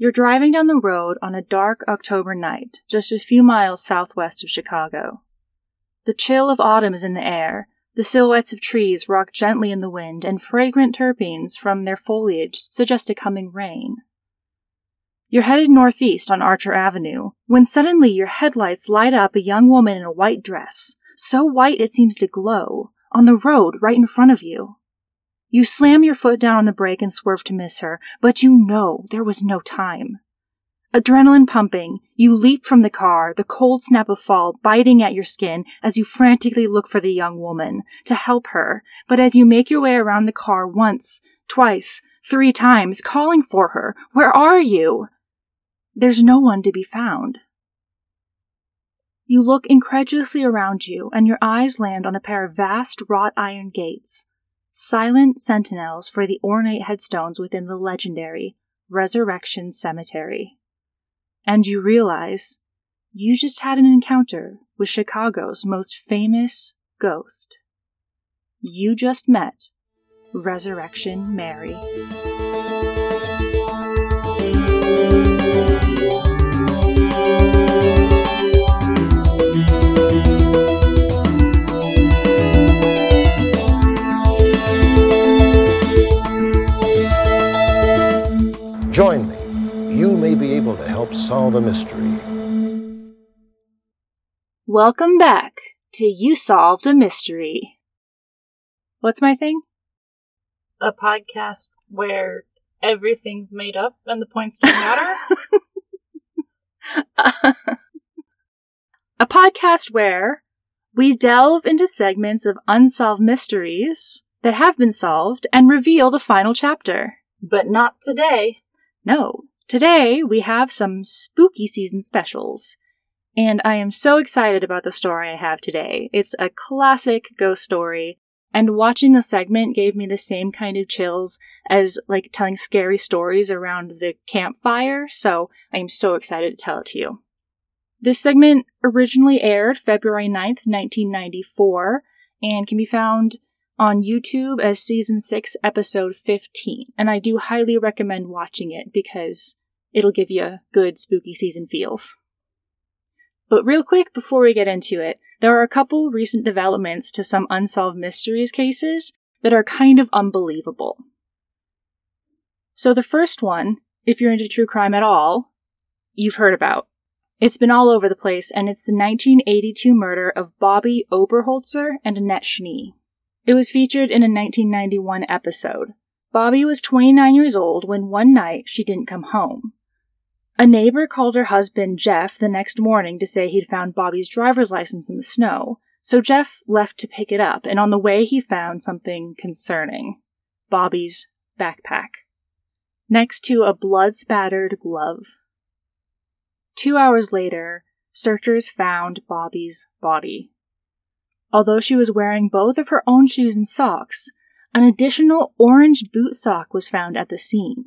You're driving down the road on a dark October night, just a few miles southwest of Chicago. The chill of autumn is in the air, the silhouettes of trees rock gently in the wind, and fragrant terpenes from their foliage suggest a coming rain. You're headed northeast on Archer Avenue when suddenly your headlights light up a young woman in a white dress, so white it seems to glow, on the road right in front of you. You slam your foot down on the brake and swerve to miss her, but you know there was no time. Adrenaline pumping, you leap from the car, the cold snap of fall biting at your skin as you frantically look for the young woman to help her. But as you make your way around the car once, twice, three times, calling for her, where are you? There's no one to be found. You look incredulously around you, and your eyes land on a pair of vast wrought iron gates, silent sentinels for the ornate headstones within the legendary Resurrection Cemetery and you realize you just had an encounter with Chicago's most famous ghost. You just met Resurrection Mary. Join me you may be able to help solve a mystery. Welcome back to You Solved a Mystery. What's my thing? A podcast where everything's made up and the points don't matter? a podcast where we delve into segments of unsolved mysteries that have been solved and reveal the final chapter. But not today. No, Today, we have some spooky season specials. And I am so excited about the story I have today. It's a classic ghost story, and watching the segment gave me the same kind of chills as like telling scary stories around the campfire, so I am so excited to tell it to you. This segment originally aired February 9th, 1994, and can be found on YouTube as season 6, episode 15. And I do highly recommend watching it because it'll give you good spooky season feels. But real quick before we get into it, there are a couple recent developments to some unsolved mysteries cases that are kind of unbelievable. So the first one, if you're into true crime at all, you've heard about. It's been all over the place, and it's the 1982 murder of Bobby Oberholzer and Annette Schnee. It was featured in a 1991 episode. Bobby was 29 years old when one night she didn't come home. A neighbor called her husband Jeff the next morning to say he'd found Bobby's driver's license in the snow, so Jeff left to pick it up, and on the way he found something concerning Bobby's backpack, next to a blood spattered glove. Two hours later, searchers found Bobby's body. Although she was wearing both of her own shoes and socks, an additional orange boot sock was found at the scene.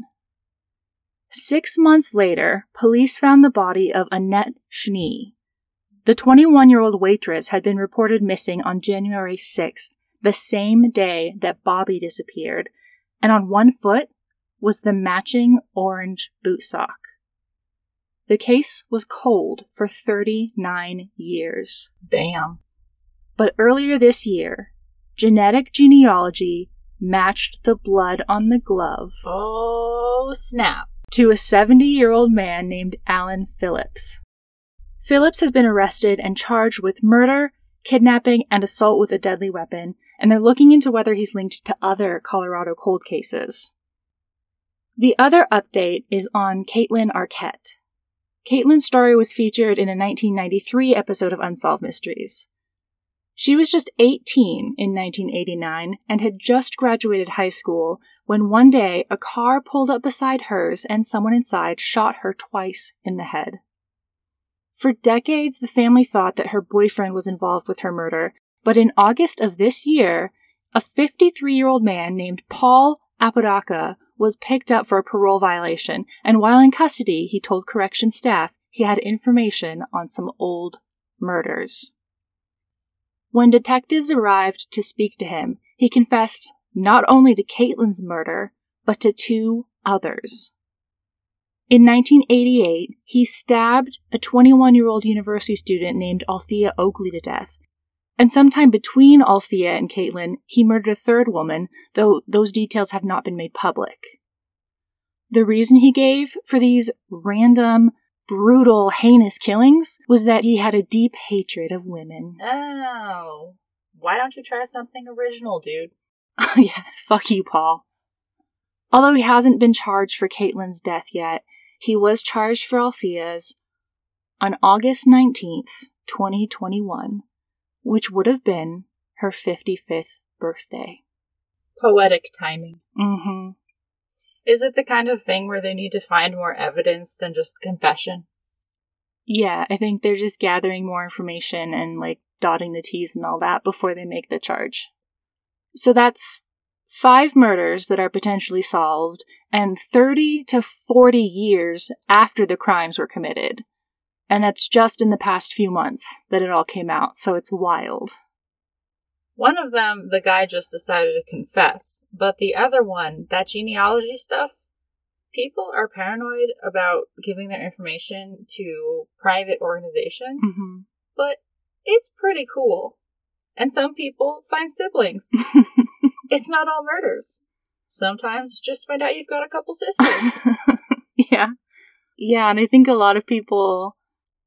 Six months later, police found the body of Annette Schnee. The 21 year old waitress had been reported missing on January 6th, the same day that Bobby disappeared, and on one foot was the matching orange boot sock. The case was cold for 39 years. Damn. But earlier this year, genetic genealogy matched the blood on the glove. Oh, snap to a 70 year old man named Alan Phillips. Phillips has been arrested and charged with murder, kidnapping, and assault with a deadly weapon, and they're looking into whether he's linked to other Colorado cold cases. The other update is on Caitlin Arquette. Caitlin's story was featured in a 1993 episode of Unsolved Mysteries. She was just 18 in 1989 and had just graduated high school when one day a car pulled up beside hers and someone inside shot her twice in the head. For decades, the family thought that her boyfriend was involved with her murder, but in August of this year, a 53 year old man named Paul Apodaca was picked up for a parole violation, and while in custody, he told correction staff he had information on some old murders. When detectives arrived to speak to him, he confessed not only to Caitlin's murder, but to two others. In 1988, he stabbed a 21 year old university student named Althea Oakley to death. And sometime between Althea and Caitlin, he murdered a third woman, though those details have not been made public. The reason he gave for these random, brutal, heinous killings was that he had a deep hatred of women. Oh. Why don't you try something original, dude? yeah, fuck you, Paul. Although he hasn't been charged for Caitlin's death yet, he was charged for Althea's on August 19th, 2021, which would have been her 55th birthday. Poetic timing. Mm-hmm. Is it the kind of thing where they need to find more evidence than just confession? Yeah, I think they're just gathering more information and like dotting the T's and all that before they make the charge. So that's five murders that are potentially solved and 30 to 40 years after the crimes were committed. And that's just in the past few months that it all came out, so it's wild. One of them, the guy just decided to confess, but the other one, that genealogy stuff, people are paranoid about giving their information to private organizations, Mm-hmm. but it's pretty cool. And some people find siblings. it's not all murders. Sometimes just find out you've got a couple sisters. yeah. Yeah, and I think a lot of people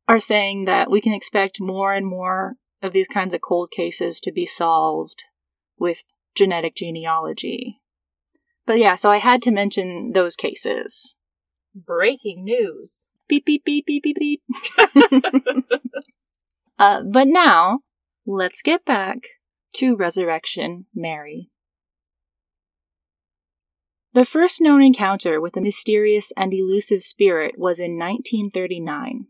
are saying that we can expect more and more of these kinds of cold cases to be solved with genetic genealogy. But yeah, so I had to mention those cases. Breaking news. Beep, beep, beep, beep, beep, beep. uh, but now, let's get back to Resurrection Mary. The first known encounter with a mysterious and elusive spirit was in 1939.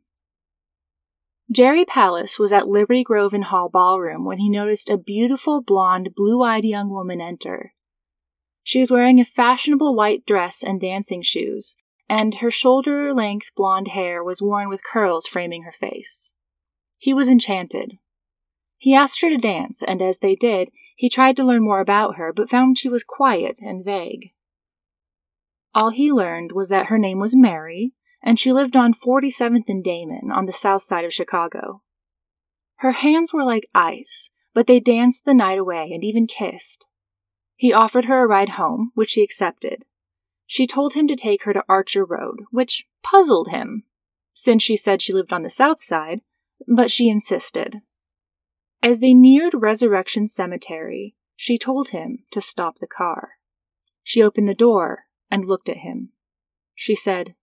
Jerry Palus was at Liberty Grove and Hall Ballroom when he noticed a beautiful, blonde, blue eyed young woman enter. She was wearing a fashionable white dress and dancing shoes, and her shoulder length blonde hair was worn with curls framing her face. He was enchanted. He asked her to dance, and as they did, he tried to learn more about her, but found she was quiet and vague. All he learned was that her name was Mary, and she lived on 47th and Damen on the south side of Chicago. Her hands were like ice, but they danced the night away and even kissed. He offered her a ride home, which she accepted. She told him to take her to Archer Road, which puzzled him, since she said she lived on the south side, but she insisted. As they neared Resurrection Cemetery, she told him to stop the car. She opened the door and looked at him. She said,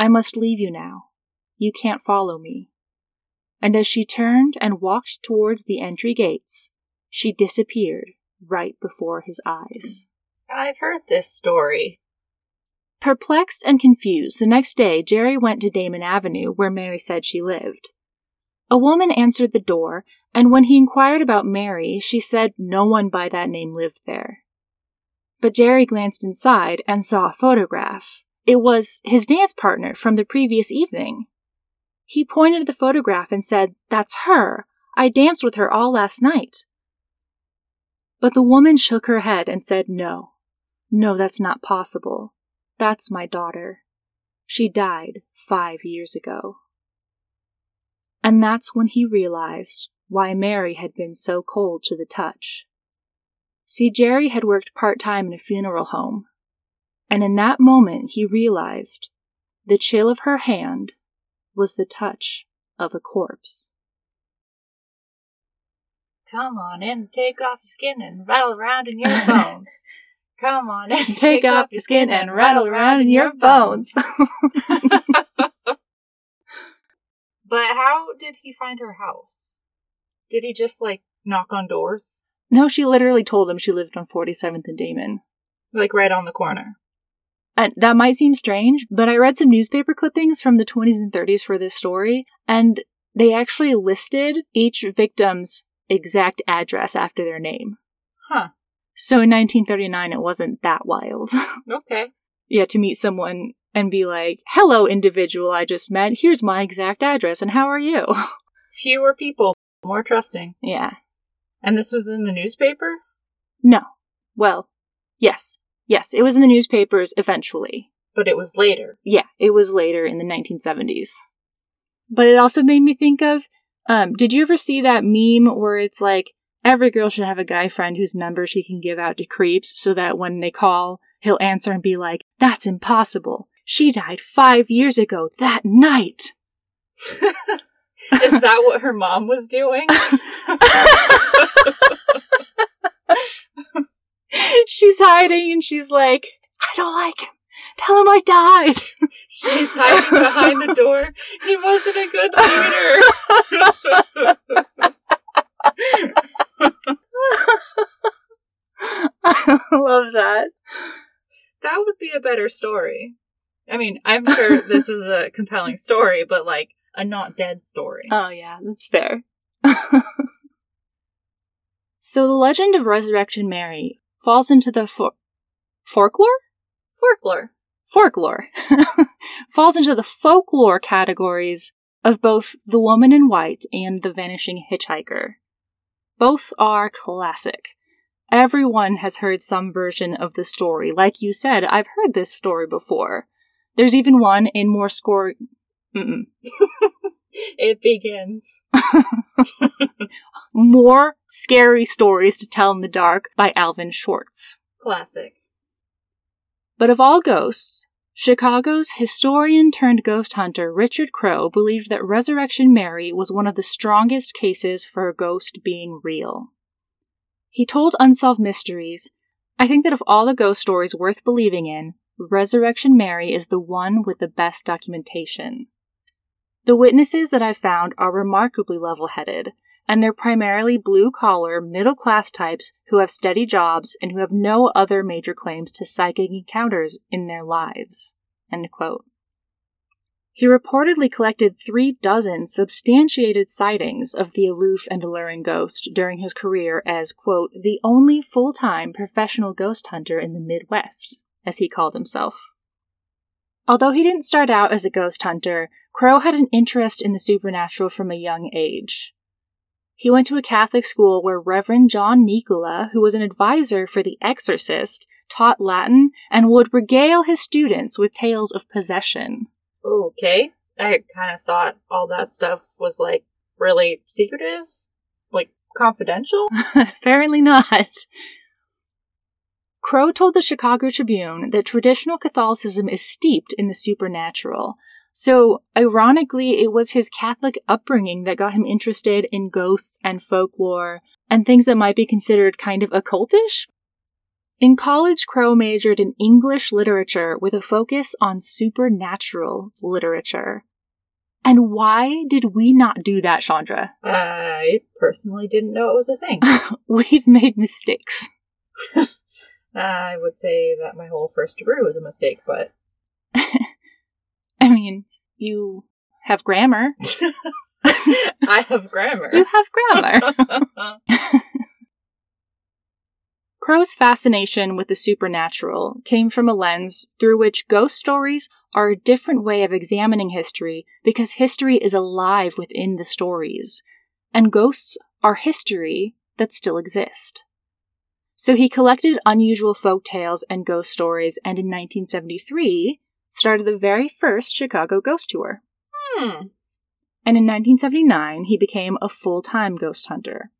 I must leave you now. You can't follow me. And as she turned and walked towards the entry gates, she disappeared right before his eyes. I've heard this story. Perplexed and confused, the next day Jerry went to Damen Avenue, where Mary said she lived. A woman answered the door, and when he inquired about Mary, she said no one by that name lived there. But Jerry glanced inside and saw a photograph. It was his dance partner from the previous evening. He pointed at the photograph and said, That's her. I danced with her all last night. But the woman shook her head and said, No. No, that's not possible. That's my daughter. She died five years ago. And that's when he realized why Mary had been so cold to the touch. See, Jerry had worked part time in a funeral home, and in that moment he realized the chill of her hand was the touch of a corpse. Come on in, take off your skin and rattle around in your bones. Come on in, Take off your skin and rattle around in your bones. But how did he find her house? Did he just like knock on doors? no, she literally told him she lived on 47th and Damen. Like right on the corner. And that might seem strange, but I read some newspaper clippings from the 20s and 30s for this story, and they actually listed each victim's exact address after their name. Huh. So in 1939, it wasn't that wild. Okay. yeah, to meet someone and be like, hello, individual I just met, here's my exact address, and how are you? Fewer people, more trusting. yeah. And this was in the newspaper? No. Well, yes. Yes, it was in the newspapers eventually. But it was later. Yeah, it was later in the 1970s. But it also made me think of um, did you ever see that meme where it's like every girl should have a guy friend whose number she can give out to creeps so that when they call, he'll answer and be like, That's impossible. She died five years ago that night. Is that what her mom was doing? she's hiding and she's like, I don't like him. Tell him I died. She's hiding behind the door. He wasn't a good leader. I love that. That would be a better story. I mean, I'm sure this is a compelling story, but like a not dead story. Oh, yeah, that's fair. so the legend of Resurrection Mary falls into the for- folklore? Folklore. Folklore. falls into the folklore categories of both The Woman in White and The Vanishing Hitchhiker. Both are classic. Everyone has heard some version of the story. Like you said, I've heard this story before. There's even one in more score. it begins. more scary stories to tell in the dark by Alvin Schwartz. Classic. But of all ghosts, Chicago's historian turned ghost hunter Richard Crowe believed that Resurrection Mary was one of the strongest cases for a ghost being real. He told Unsolved Mysteries, I think that of all the ghost stories worth believing in, Resurrection Mary is the one with the best documentation. The witnesses that I've found are remarkably level headed, and they're primarily blue collar, middle class types who have steady jobs and who have no other major claims to psychic encounters in their lives. He reportedly collected three dozen substantiated sightings of the aloof and alluring ghost during his career as, quote, the only full time professional ghost hunter in the Midwest, as he called himself. Although he didn't start out as a ghost hunter, Crowe had an interest in the supernatural from a young age. He went to a Catholic school where Reverend John Nicola, who was an advisor for The Exorcist, taught Latin and would regale his students with tales of possession. Okay. I kind of thought all that stuff was like really secretive, like confidential. Apparently not. Crowe told the Chicago Tribune that traditional Catholicism is steeped in the supernatural, so, ironically, it was his Catholic upbringing that got him interested in ghosts and folklore and things that might be considered kind of occultish. In college, Crowe majored in English literature with a focus on supernatural literature. And why did we not do that, Chandra? I personally didn't know it was a thing. We've made mistakes. I would say that my whole first degree was a mistake, but I mean, you have grammar. I have grammar. You have grammar. Crowe's fascination with the supernatural came from a lens through which ghost stories are a different way of examining history because history is alive within the stories, and ghosts are history that still exist. So he collected unusual folk tales and ghost stories, and in 1973, started the very first Chicago ghost tour. Hmm. And in 1979, he became a full time ghost hunter.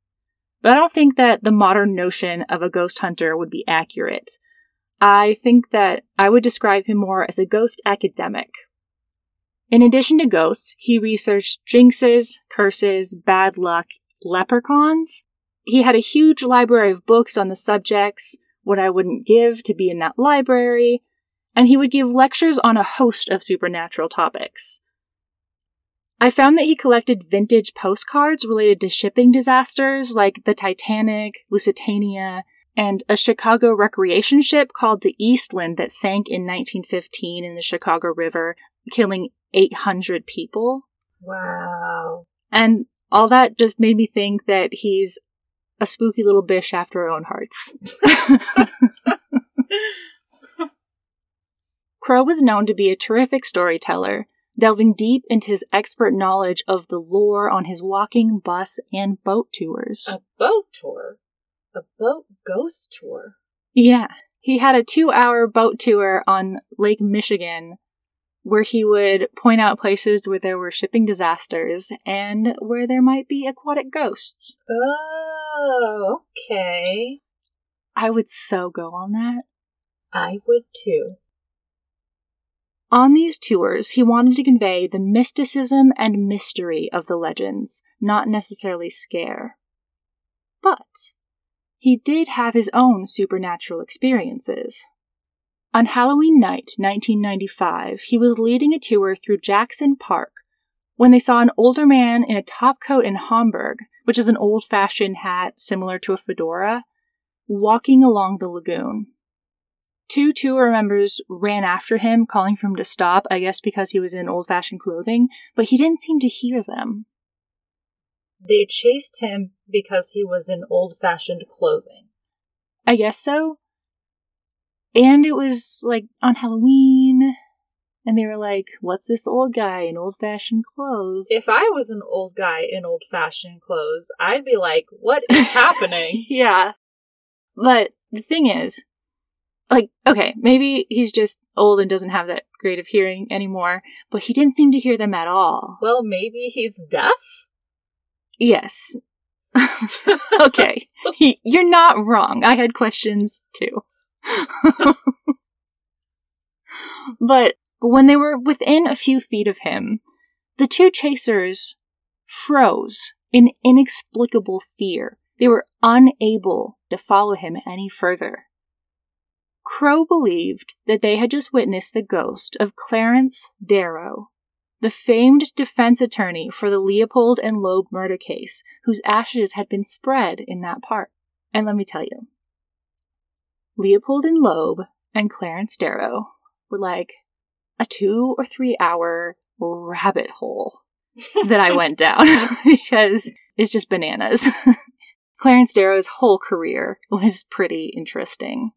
But I don't think that the modern notion of a ghost hunter would be accurate. I think that I would describe him more as a ghost academic. In addition to ghosts, he researched jinxes, curses, bad luck, leprechauns. He had a huge library of books on the subjects, what I wouldn't give to be in that library, and he would give lectures on a host of supernatural topics. I found that he collected vintage postcards related to shipping disasters like the Titanic, Lusitania, and a Chicago recreation ship called the Eastland that sank in 1915 in the Chicago River, killing 800 people. Wow. And all that just made me think that he's a spooky little bish after our own hearts. Crowe was known to be a terrific storyteller, delving deep into his expert knowledge of the lore on his walking, bus, and boat tours. A boat tour? A boat ghost tour? Yeah. He had a two hour boat tour on Lake Michigan where he would point out places where there were shipping disasters and where there might be aquatic ghosts. Oh, okay. I would so go on that. I would too. On these tours, he wanted to convey the mysticism and mystery of the legends, not necessarily scare. But he did have his own supernatural experiences. On Halloween night, 1995, he was leading a tour through Jackson Park when they saw an older man in a top coat and Homburg, which is an old fashioned hat similar to a fedora, walking along the lagoon. Two tour members ran after him, calling for him to stop, I guess because he was in old fashioned clothing, but he didn't seem to hear them. They chased him because he was in old fashioned clothing. I guess so. And it was like on Halloween, and they were like, What's this old guy in old fashioned clothes? If I was an old guy in old fashioned clothes, I'd be like, What is happening? yeah. But the thing is, like, okay, maybe he's just old and doesn't have that great of hearing anymore, but he didn't seem to hear them at all. well, maybe he's deaf? Yes. okay. He, you're not wrong. I had questions too. But but when they were within a few feet of him, the two chasers froze in inexplicable fear. They were unable to follow him any further. Crowe believed that they had just witnessed the ghost of Clarence Darrow, the famed defense attorney for the Leopold and Loeb murder case, whose ashes had been spread in that park. And let me tell you, Leopold and Loeb and Clarence Darrow were like a two or three hour rabbit hole that I went down because it's just bananas. Clarence Darrow's whole career was pretty interesting.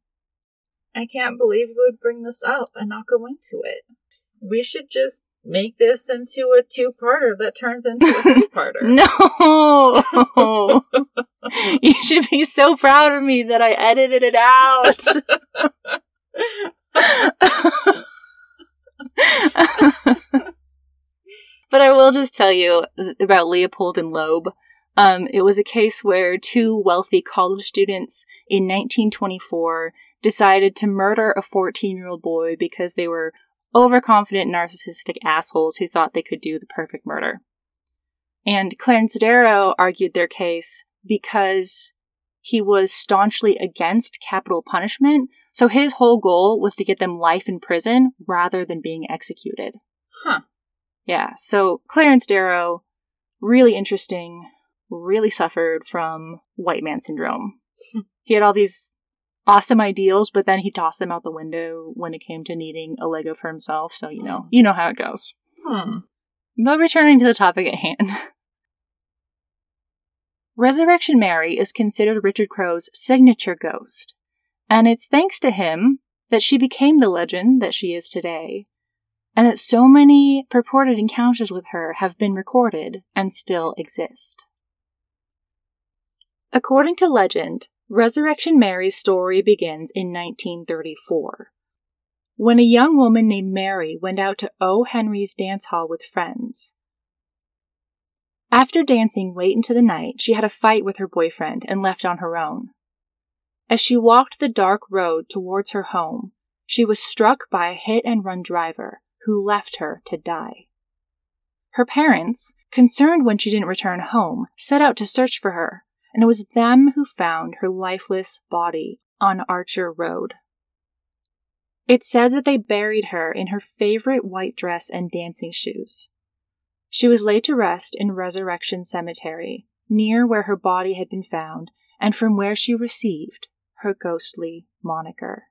I can't believe we would bring this up and not go into it. We should just make this into a two parter that turns into a three parter. No! you should be so proud of me that I edited it out. but I will just tell you about Leopold and Loeb. Um, it was a case where two wealthy college students in 1924 decided to murder a 14 year old boy because they were overconfident, narcissistic assholes who thought they could do the perfect murder. And Clarence Darrow argued their case because he was staunchly against capital punishment, so his whole goal was to get them life in prison rather than being executed. Huh. Yeah, so Clarence Darrow, really interesting, really suffered from white man syndrome. Hmm. he had all these awesome ideals, but then he tossed them out the window when it came to needing a Lego for himself, so you know, you know how it goes. Hmm. But returning to the topic at hand. Resurrection Mary is considered Richard Crowe's signature ghost, and it's thanks to him that she became the legend that she is today, and that so many purported encounters with her have been recorded and still exist. According to legend, Resurrection Mary's story begins in 1934, when a young woman named Mary went out to O. Henry's dance hall with friends. After dancing late into the night, she had a fight with her boyfriend and left on her own. As she walked the dark road towards her home, she was struck by a hit and run driver who left her to die. Her parents, concerned when she didn't return home, set out to search for her, and it was them who found her lifeless body on Archer Road. It's said that they buried her in her favorite white dress and dancing shoes. She was laid to rest in Resurrection Cemetery, near where her body had been found, and from where she received her ghostly moniker.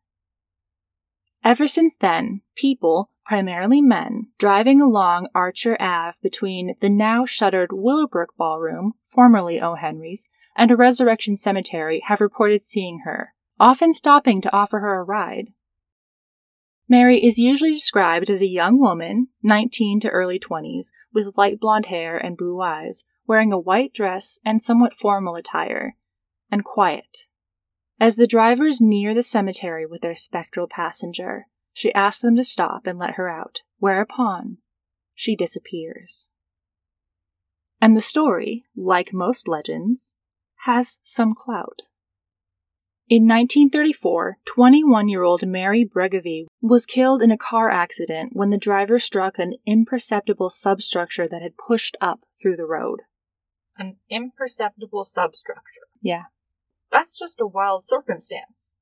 Ever since then, people, primarily men, driving along Archer Ave between the now shuttered Willowbrook Ballroom, formerly O. Henry's, and a Resurrection Cemetery have reported seeing her, often stopping to offer her a ride. Mary is usually described as a young woman, 19 to early 20s, with light blonde hair and blue eyes, wearing a white dress and somewhat formal attire, and quiet. As the drivers near the cemetery with their spectral passenger, she asks them to stop and let her out, whereupon she disappears. And the story, like most legends, has some clout. In 1934, 21 year old Mary Bregovy was killed in a car accident when the driver struck an imperceptible substructure that had pushed up through the road. An imperceptible substructure. Yeah. That's just a wild circumstance.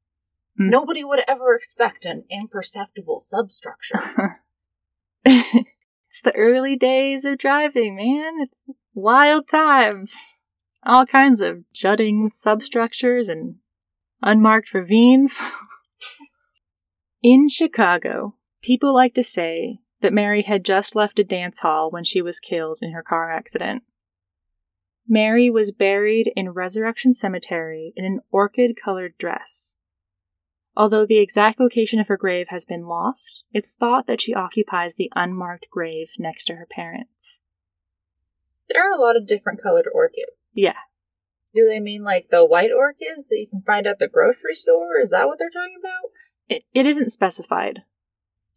Hmm. Nobody would ever expect an imperceptible substructure. it's the early days of driving, man. It's wild times. All kinds of jutting substructures and unmarked ravines. In Chicago, people like to say that Mary had just left a dance hall when she was killed in her car accident. Mary was buried in Resurrection Cemetery in an orchid colored dress. Although the exact location of her grave has been lost, it's thought that she occupies the unmarked grave next to her parents. there are a lot of different colored orchids. Yeah. Do they mean like the white orchids that you can find at the grocery store? Is that what they're talking about? It, it isn't specified.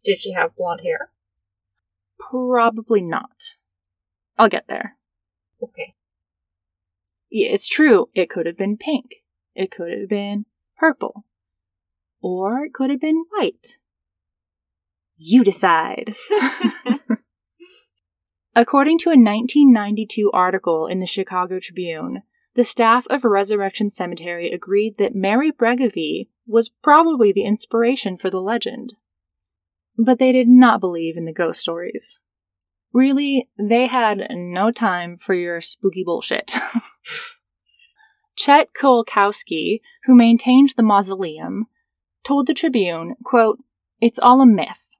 Did she have blonde hair? Probably not. I'll get there. Okay. Yeah, it's true. It could have been pink. It could have been purple. Or it could have been white. You decide. According to a 1992 article in the Chicago Tribune, the staff of Resurrection Cemetery agreed that Mary Bregovy was probably the inspiration for the legend. But they did not believe in the ghost stories. Really, they had no time for your spooky bullshit. Chet Kolkowski, who maintained the mausoleum, told the Tribune, quote, It's all a myth.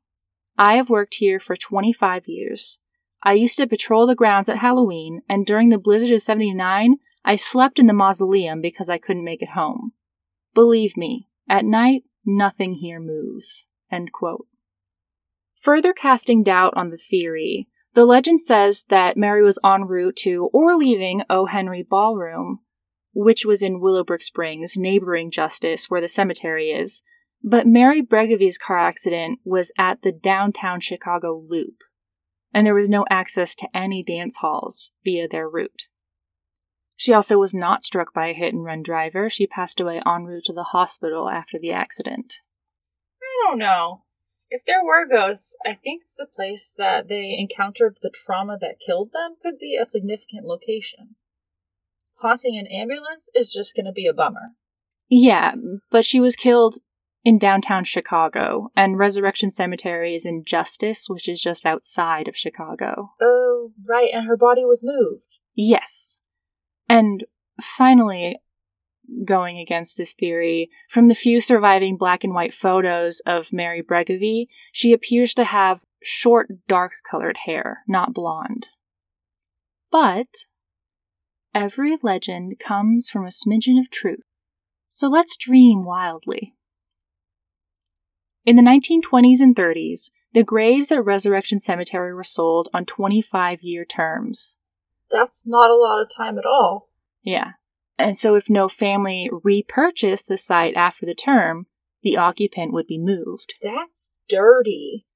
I have worked here for 25 years. I used to patrol the grounds at Halloween, and during the blizzard of 79, I slept in the mausoleum because I couldn't make it home. Believe me, at night, nothing here moves. Further casting doubt on the theory, the legend says that Mary was en route to or leaving O. Henry Ballroom, which was in Willowbrook Springs, neighboring Justice, where the cemetery is, but Mary Bregovy's car accident was at the downtown Chicago Loop, and there was no access to any dance halls via their route. She also was not struck by a hit and run driver. She passed away en route to the hospital after the accident. I don't know. If there were ghosts, I think the place that they encountered the trauma that killed them could be a significant location. Haunting an ambulance is just going to be a bummer. Yeah, but she was killed in downtown Chicago, and Resurrection Cemetery is in Justice, which is just outside of Chicago. Oh, right, and her body was moved. Yes. And finally, going against this theory, from the few surviving black and white photos of Mary Bregovy, she appears to have short, dark colored hair, not blonde. But every legend comes from a smidgen of truth, so let's dream wildly. In the 1920s and 30s, the graves at Resurrection Cemetery were sold on 25 year terms. That's not a lot of time at all. Yeah. And so if no family repurchased the site after the term, the occupant would be moved. That's dirty.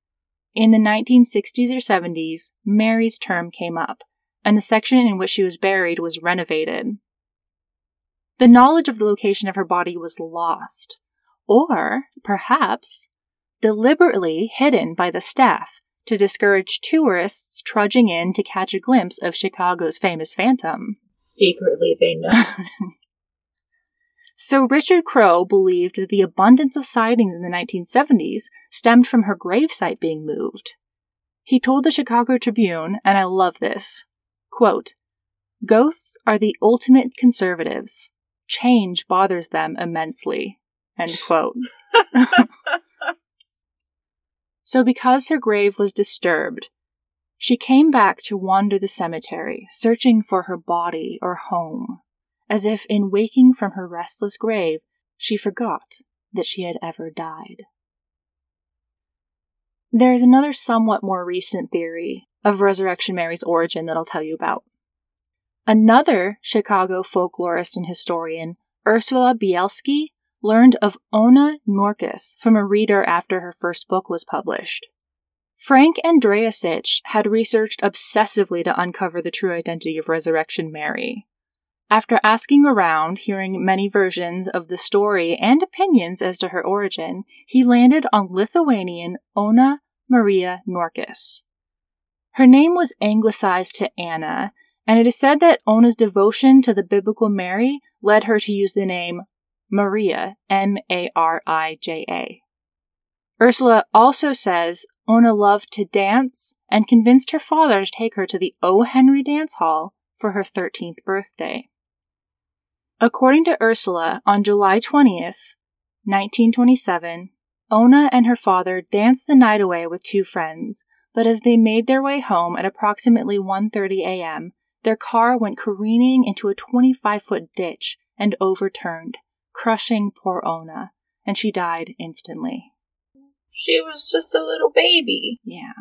In the 1960s or 70s, Mary's term came up, and the section in which she was buried was renovated. The knowledge of the location of her body was lost, or perhaps deliberately hidden by the staff to discourage tourists trudging in to catch a glimpse of Chicago's famous phantom. Secretly, they know. So Richard Crowe believed that the abundance of sightings in the 1970s stemmed from her gravesite being moved. He told the Chicago Tribune, and I love this, quote, Ghosts are the ultimate conservatives. Change bothers them immensely. End quote. so because her grave was disturbed, she came back to wander the cemetery, searching for her body or home, as if in waking from her restless grave, she forgot that she had ever died. There is another somewhat more recent theory of Resurrection Mary's origin that I'll tell you about. Another Chicago folklorist and historian, Ursula Bielski, learned of Ona Norkus from a reader after her first book was published. Frank Andreasich had researched obsessively to uncover the true identity of Resurrection Mary. After asking around, hearing many versions of the story and opinions as to her origin, he landed on Lithuanian Ona Maria Norkus. Her name was anglicized to Anna, and it is said that Ona's devotion to the biblical Mary led her to use the name Maria, M A R I J A. Ursula also says Ona loved to dance and convinced her father to take her to the O. Henry Dance Hall for her 13th birthday. According to Ursula, on July 20th, 1927, Ona and her father danced the night away with two friends, but as they made their way home at approximately 1:30 a.m., their car went careening into a 25-foot ditch and overturned, crushing poor Ona, and she died instantly. She was just a little baby. Yeah.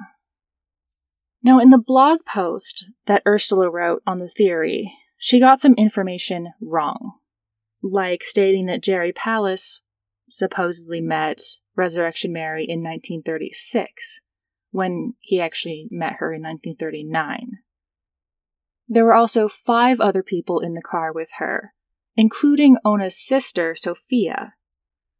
Now, in the blog post that Ursula wrote on the theory, she got some information wrong, like stating that Jerry Palus supposedly met Resurrection Mary in 1936, when he actually met her in 1939. There were also five other people in the car with her, including Ona's sister, Sophia,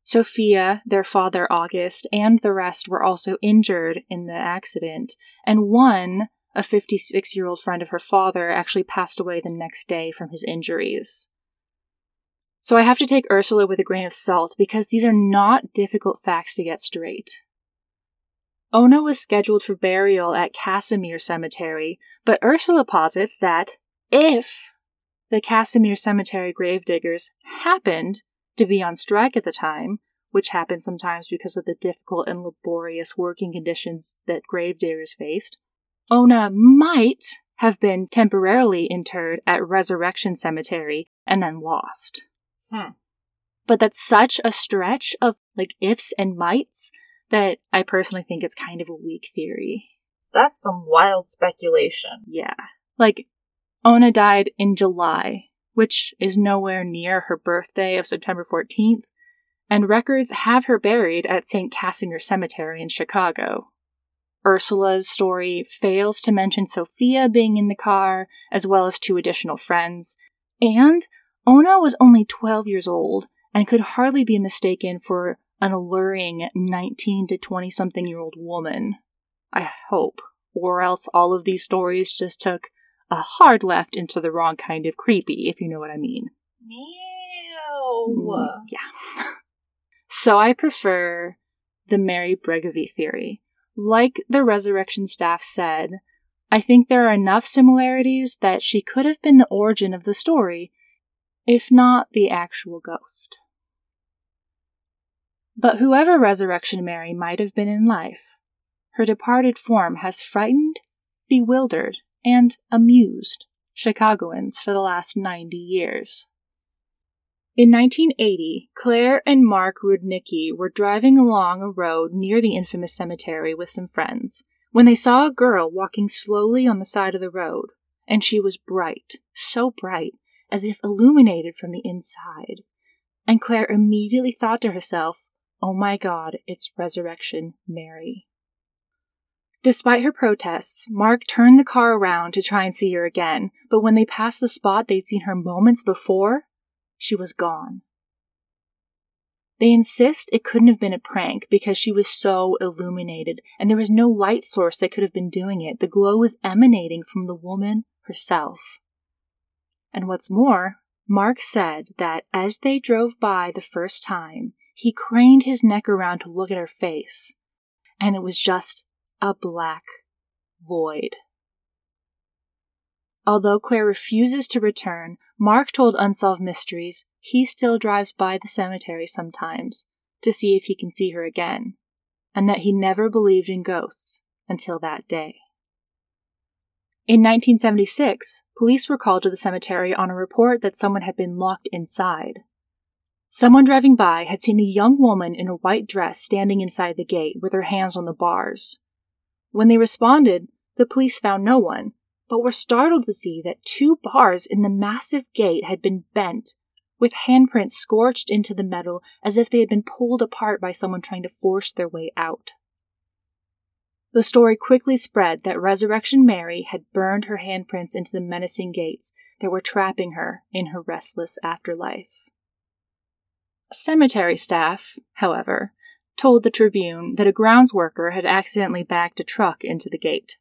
Sophia, their father August, and the rest were also injured in the accident, and one, a 56 year old friend of her father, actually passed away the next day from his injuries. So I have to take Ursula with a grain of salt because these are not difficult facts to get straight. Ona was scheduled for burial at Casimir Cemetery, but Ursula posits that if the Casimir Cemetery gravediggers happened to be on strike at the time, which happened sometimes because of the difficult and laborious working conditions that gravediggers faced, Ona might have been temporarily interred at Resurrection Cemetery and then lost. Hmm. But that's such a stretch of like ifs and mights that I personally think it's kind of a weak theory. That's some wild speculation. Yeah. Like, Ona died in July, which is nowhere near her birthday of September 14th, and records have her buried at St. Casimir Cemetery in Chicago. Ursula's story fails to mention Sophia being in the car, as well as two additional friends, and Ona was only 12 years old and could hardly be mistaken for an alluring 19 to 20 something year old woman. I hope. Or else all of these stories just took a hard left into the wrong kind of creepy, if you know what I mean. Ew. Mm, yeah. so I prefer the Mary Bregovy theory. Like the resurrection staff said, I think there are enough similarities that she could have been the origin of the story, if not the actual ghost. But whoever Resurrection Mary might have been in life, her departed form has frightened, bewildered, and amused Chicagoans for the last 90 years. In 1980, Claire and Mark Rudnicki were driving along a road near the infamous cemetery with some friends when they saw a girl walking slowly on the side of the road, and she was bright, so bright, as if illuminated from the inside. And Claire immediately thought to herself, Oh my God, it's Resurrection Mary. Despite her protests, Mark turned the car around to try and see her again, but when they passed the spot they'd seen her moments before, she was gone. They insist it couldn't have been a prank because she was so illuminated, and there was no light source that could have been doing it. The glow was emanating from the woman herself. And what's more, Mark said that as they drove by the first time, he craned his neck around to look at her face, and it was just a black void. Although Claire refuses to return, Mark told Unsolved Mysteries he still drives by the cemetery sometimes to see if he can see her again, and that he never believed in ghosts until that day. In 1976, police were called to the cemetery on a report that someone had been locked inside. Someone driving by had seen a young woman in a white dress standing inside the gate with her hands on the bars. When they responded, the police found no one, but were startled to see that two bars in the massive gate had been bent, with handprints scorched into the metal as if they had been pulled apart by someone trying to force their way out. The story quickly spread that Resurrection Mary had burned her handprints into the menacing gates that were trapping her in her restless afterlife. Cemetery staff, however, told the Tribune that a grounds worker had accidentally backed a truck into the gate.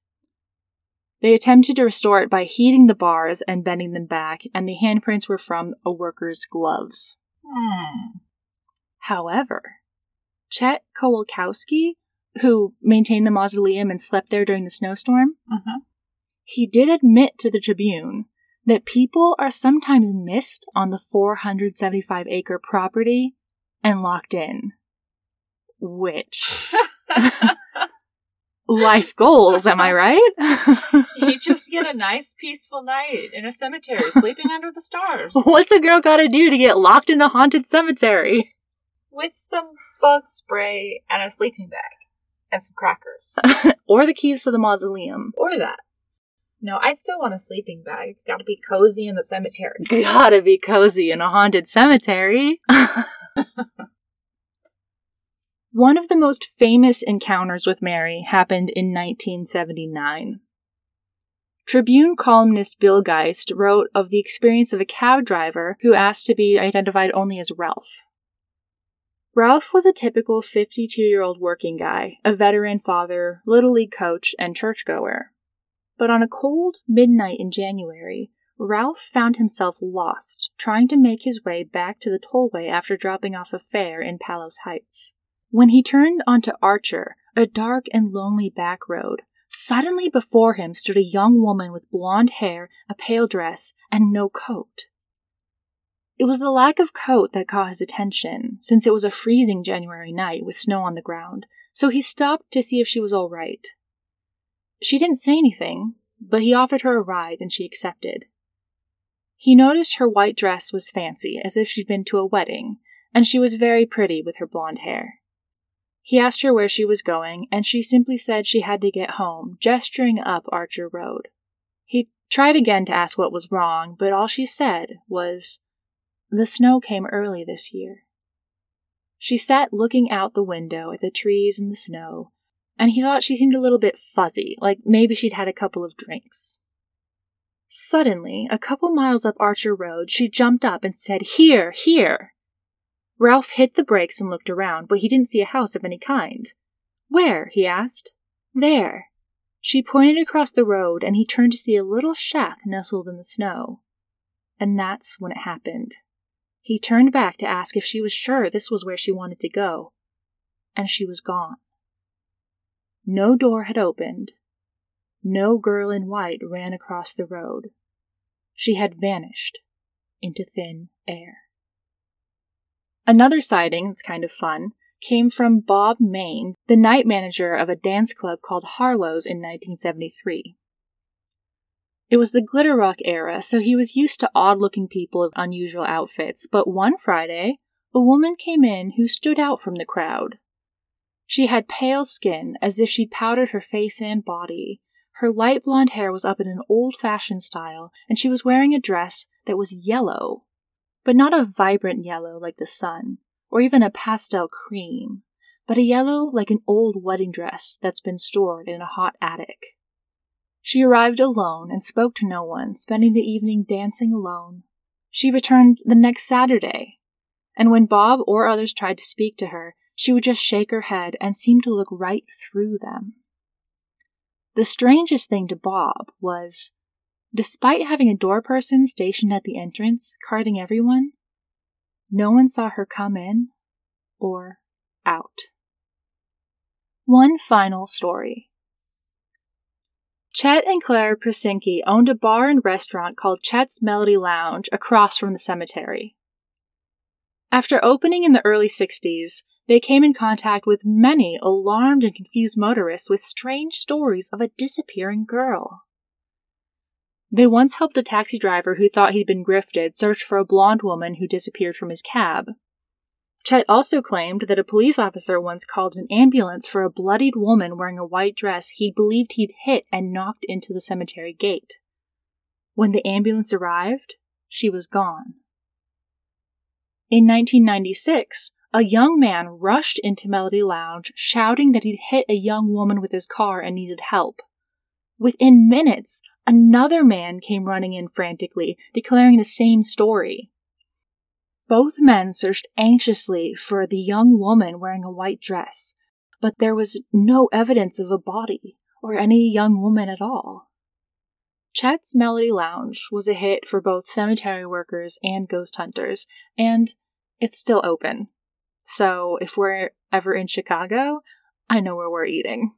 They attempted to restore it by heating the bars and bending them back, and the handprints were from a worker's gloves. Hmm. However, Chet Kowalkowski, who maintained the mausoleum and slept there during the snowstorm, Mhm. he did admit to the Tribune that people are sometimes missed on the 475 acre property and locked in. Which, life goals, am I right? you just get a nice, peaceful night in a cemetery, sleeping under the stars. What's a girl gotta do to get locked in a haunted cemetery? With some bug spray and a sleeping bag. And some crackers. or the keys to the mausoleum. or that. No, I'd still want a sleeping bag. Gotta be cozy in the cemetery. Gotta be cozy in a haunted cemetery. One of the most famous encounters with Mary happened in 1979. Tribune columnist Bill Geist wrote of the experience of a cab driver who asked to be identified only as Ralph. Ralph was a typical 52 year old working guy, a veteran father, Little League coach, and churchgoer. But on a cold midnight in January, Ralph found himself lost, trying to make his way back to the tollway after dropping off a fare in Palos Heights. When he turned onto Archer, a dark and lonely back road, suddenly before him stood a young woman with blonde hair, a pale dress, and no coat. It was the lack of coat that caught his attention, since it was a freezing January night with snow on the ground, so he stopped to see if she was all right. She didn't say anything, but he offered her a ride and she accepted. He noticed her white dress was fancy, as if she'd been to a wedding, and she was very pretty with her blonde hair. He asked her where she was going, and she simply said she had to get home, gesturing up Archer Road. He tried again to ask what was wrong, but all she said was, The snow came early this year. She sat looking out the window at the trees and the snow, and he thought she seemed a little bit fuzzy, like maybe she'd had a couple of drinks. Suddenly, a couple miles up Archer Road, she jumped up and said, Here, here! Ralph hit the brakes and looked around, but he didn't see a house of any kind. Where? he asked. There. She pointed across the road, and he turned to see a little shack nestled in the snow. And that's when it happened. He turned back to ask if she was sure this was where she wanted to go, and she was gone. No door had opened. No girl in white ran across the road. She had vanished into thin air. Another sighting that's kind of fun came from Bob Main, the night manager of a dance club called Harlow's in 1973. It was the glitter rock era, so he was used to odd looking people of unusual outfits, but one Friday, a woman came in who stood out from the crowd. She had pale skin, as if she'd powdered her face and body. Her light blonde hair was up in an old fashioned style, and she was wearing a dress that was yellow, but not a vibrant yellow like the sun, or even a pastel cream, but a yellow like an old wedding dress that's been stored in a hot attic. She arrived alone and spoke to no one, spending the evening dancing alone. She returned the next Saturday, and when Bob or others tried to speak to her, she would just shake her head and seem to look right through them. The strangest thing to Bob was, despite having a door person stationed at the entrance, carding everyone, no one saw her come in or out. One final story. Chet and Claire Prusinski owned a bar and restaurant called Chet's Melody Lounge across from the cemetery. After opening in the early 60s, they came in contact with many alarmed and confused motorists with strange stories of a disappearing girl. They once helped a taxi driver who thought he'd been grifted search for a blonde woman who disappeared from his cab. Chet also claimed that a police officer once called an ambulance for a bloodied woman wearing a white dress he believed he'd hit and knocked into the cemetery gate. When the ambulance arrived, she was gone. In 1996, a young man rushed into Melody Lounge shouting that he'd hit a young woman with his car and needed help. Within minutes, another man came running in frantically, declaring the same story. Both men searched anxiously for the young woman wearing a white dress, but there was no evidence of a body or any young woman at all. Chet's Melody Lounge was a hit for both cemetery workers and ghost hunters, and it's still open. So if we're ever in Chicago, I know where we're eating.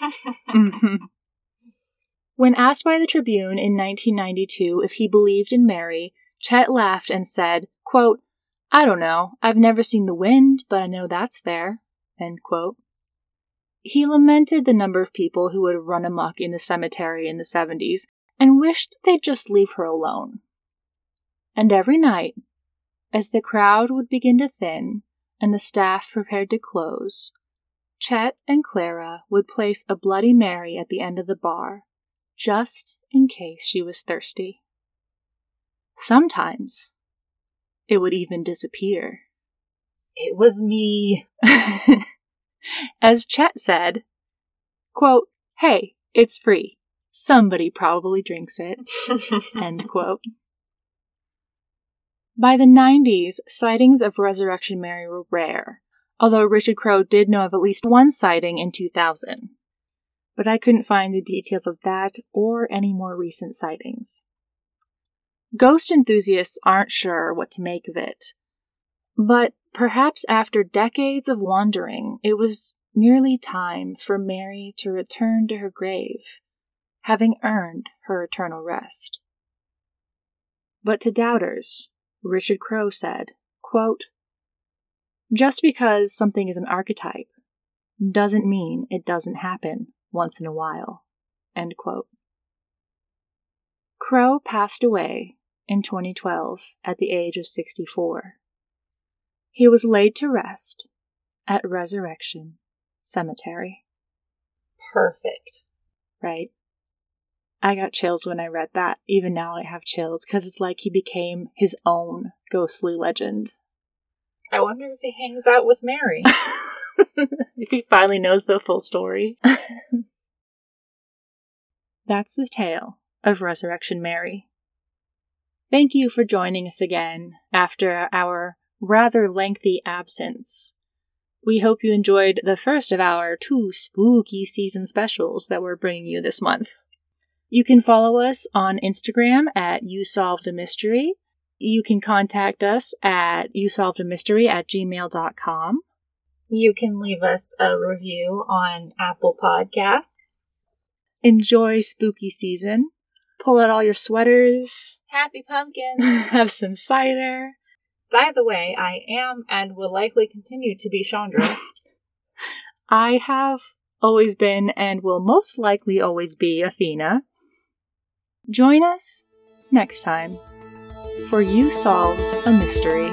mm-hmm. When asked by the Tribune in 1992 if he believed in Mary, Chet laughed and said, quote, I don't know. I've never seen the wind, but I know that's there. He lamented the number of people who would run amok in the cemetery in the 70s and wished they'd just leave her alone. And every night, as the crowd would begin to thin and the staff prepared to close, Chet and Clara would place a Bloody Mary at the end of the bar just in case she was thirsty. Sometimes it would even disappear. It was me. As Chet said, quote, Hey, it's free. Somebody probably drinks it. End quote. By the 90s, sightings of Resurrection Mary were rare, although Richard Crowe did know of at least one sighting in 2000 but I couldn't find the details of that or any more recent sightings. Ghost enthusiasts aren't sure what to make of it, but perhaps after decades of wandering, it was nearly time for Mary to return to her grave, having earned her eternal rest. But to doubters, Richard Crowe said, quote, Just because something is an archetype doesn't mean it doesn't happen once in a while. Crowe passed away in 2012 at the age of 64. He was laid to rest at Resurrection Cemetery. Perfect. Right? I got chills when I read that. Even now, I have chills because it's like he became his own ghostly legend. I wonder if he hangs out with Mary. if he finally knows the full story. That's the tale of Resurrection Mary. Thank you for joining us again after our rather lengthy absence. We hope you enjoyed the first of our two spooky season specials that we're bringing you this month. You can follow us on Instagram at You Solved a Mystery. You can contact us at you solved a mystery at gmail.com. You can leave us a review on Apple Podcasts. Enjoy spooky season. Pull out all your sweaters. Happy pumpkins. Have some cider. By the way, I am and will likely continue to be Chandra. I have always been and will most likely always be Athena. Join us next time for You Solved a Mystery.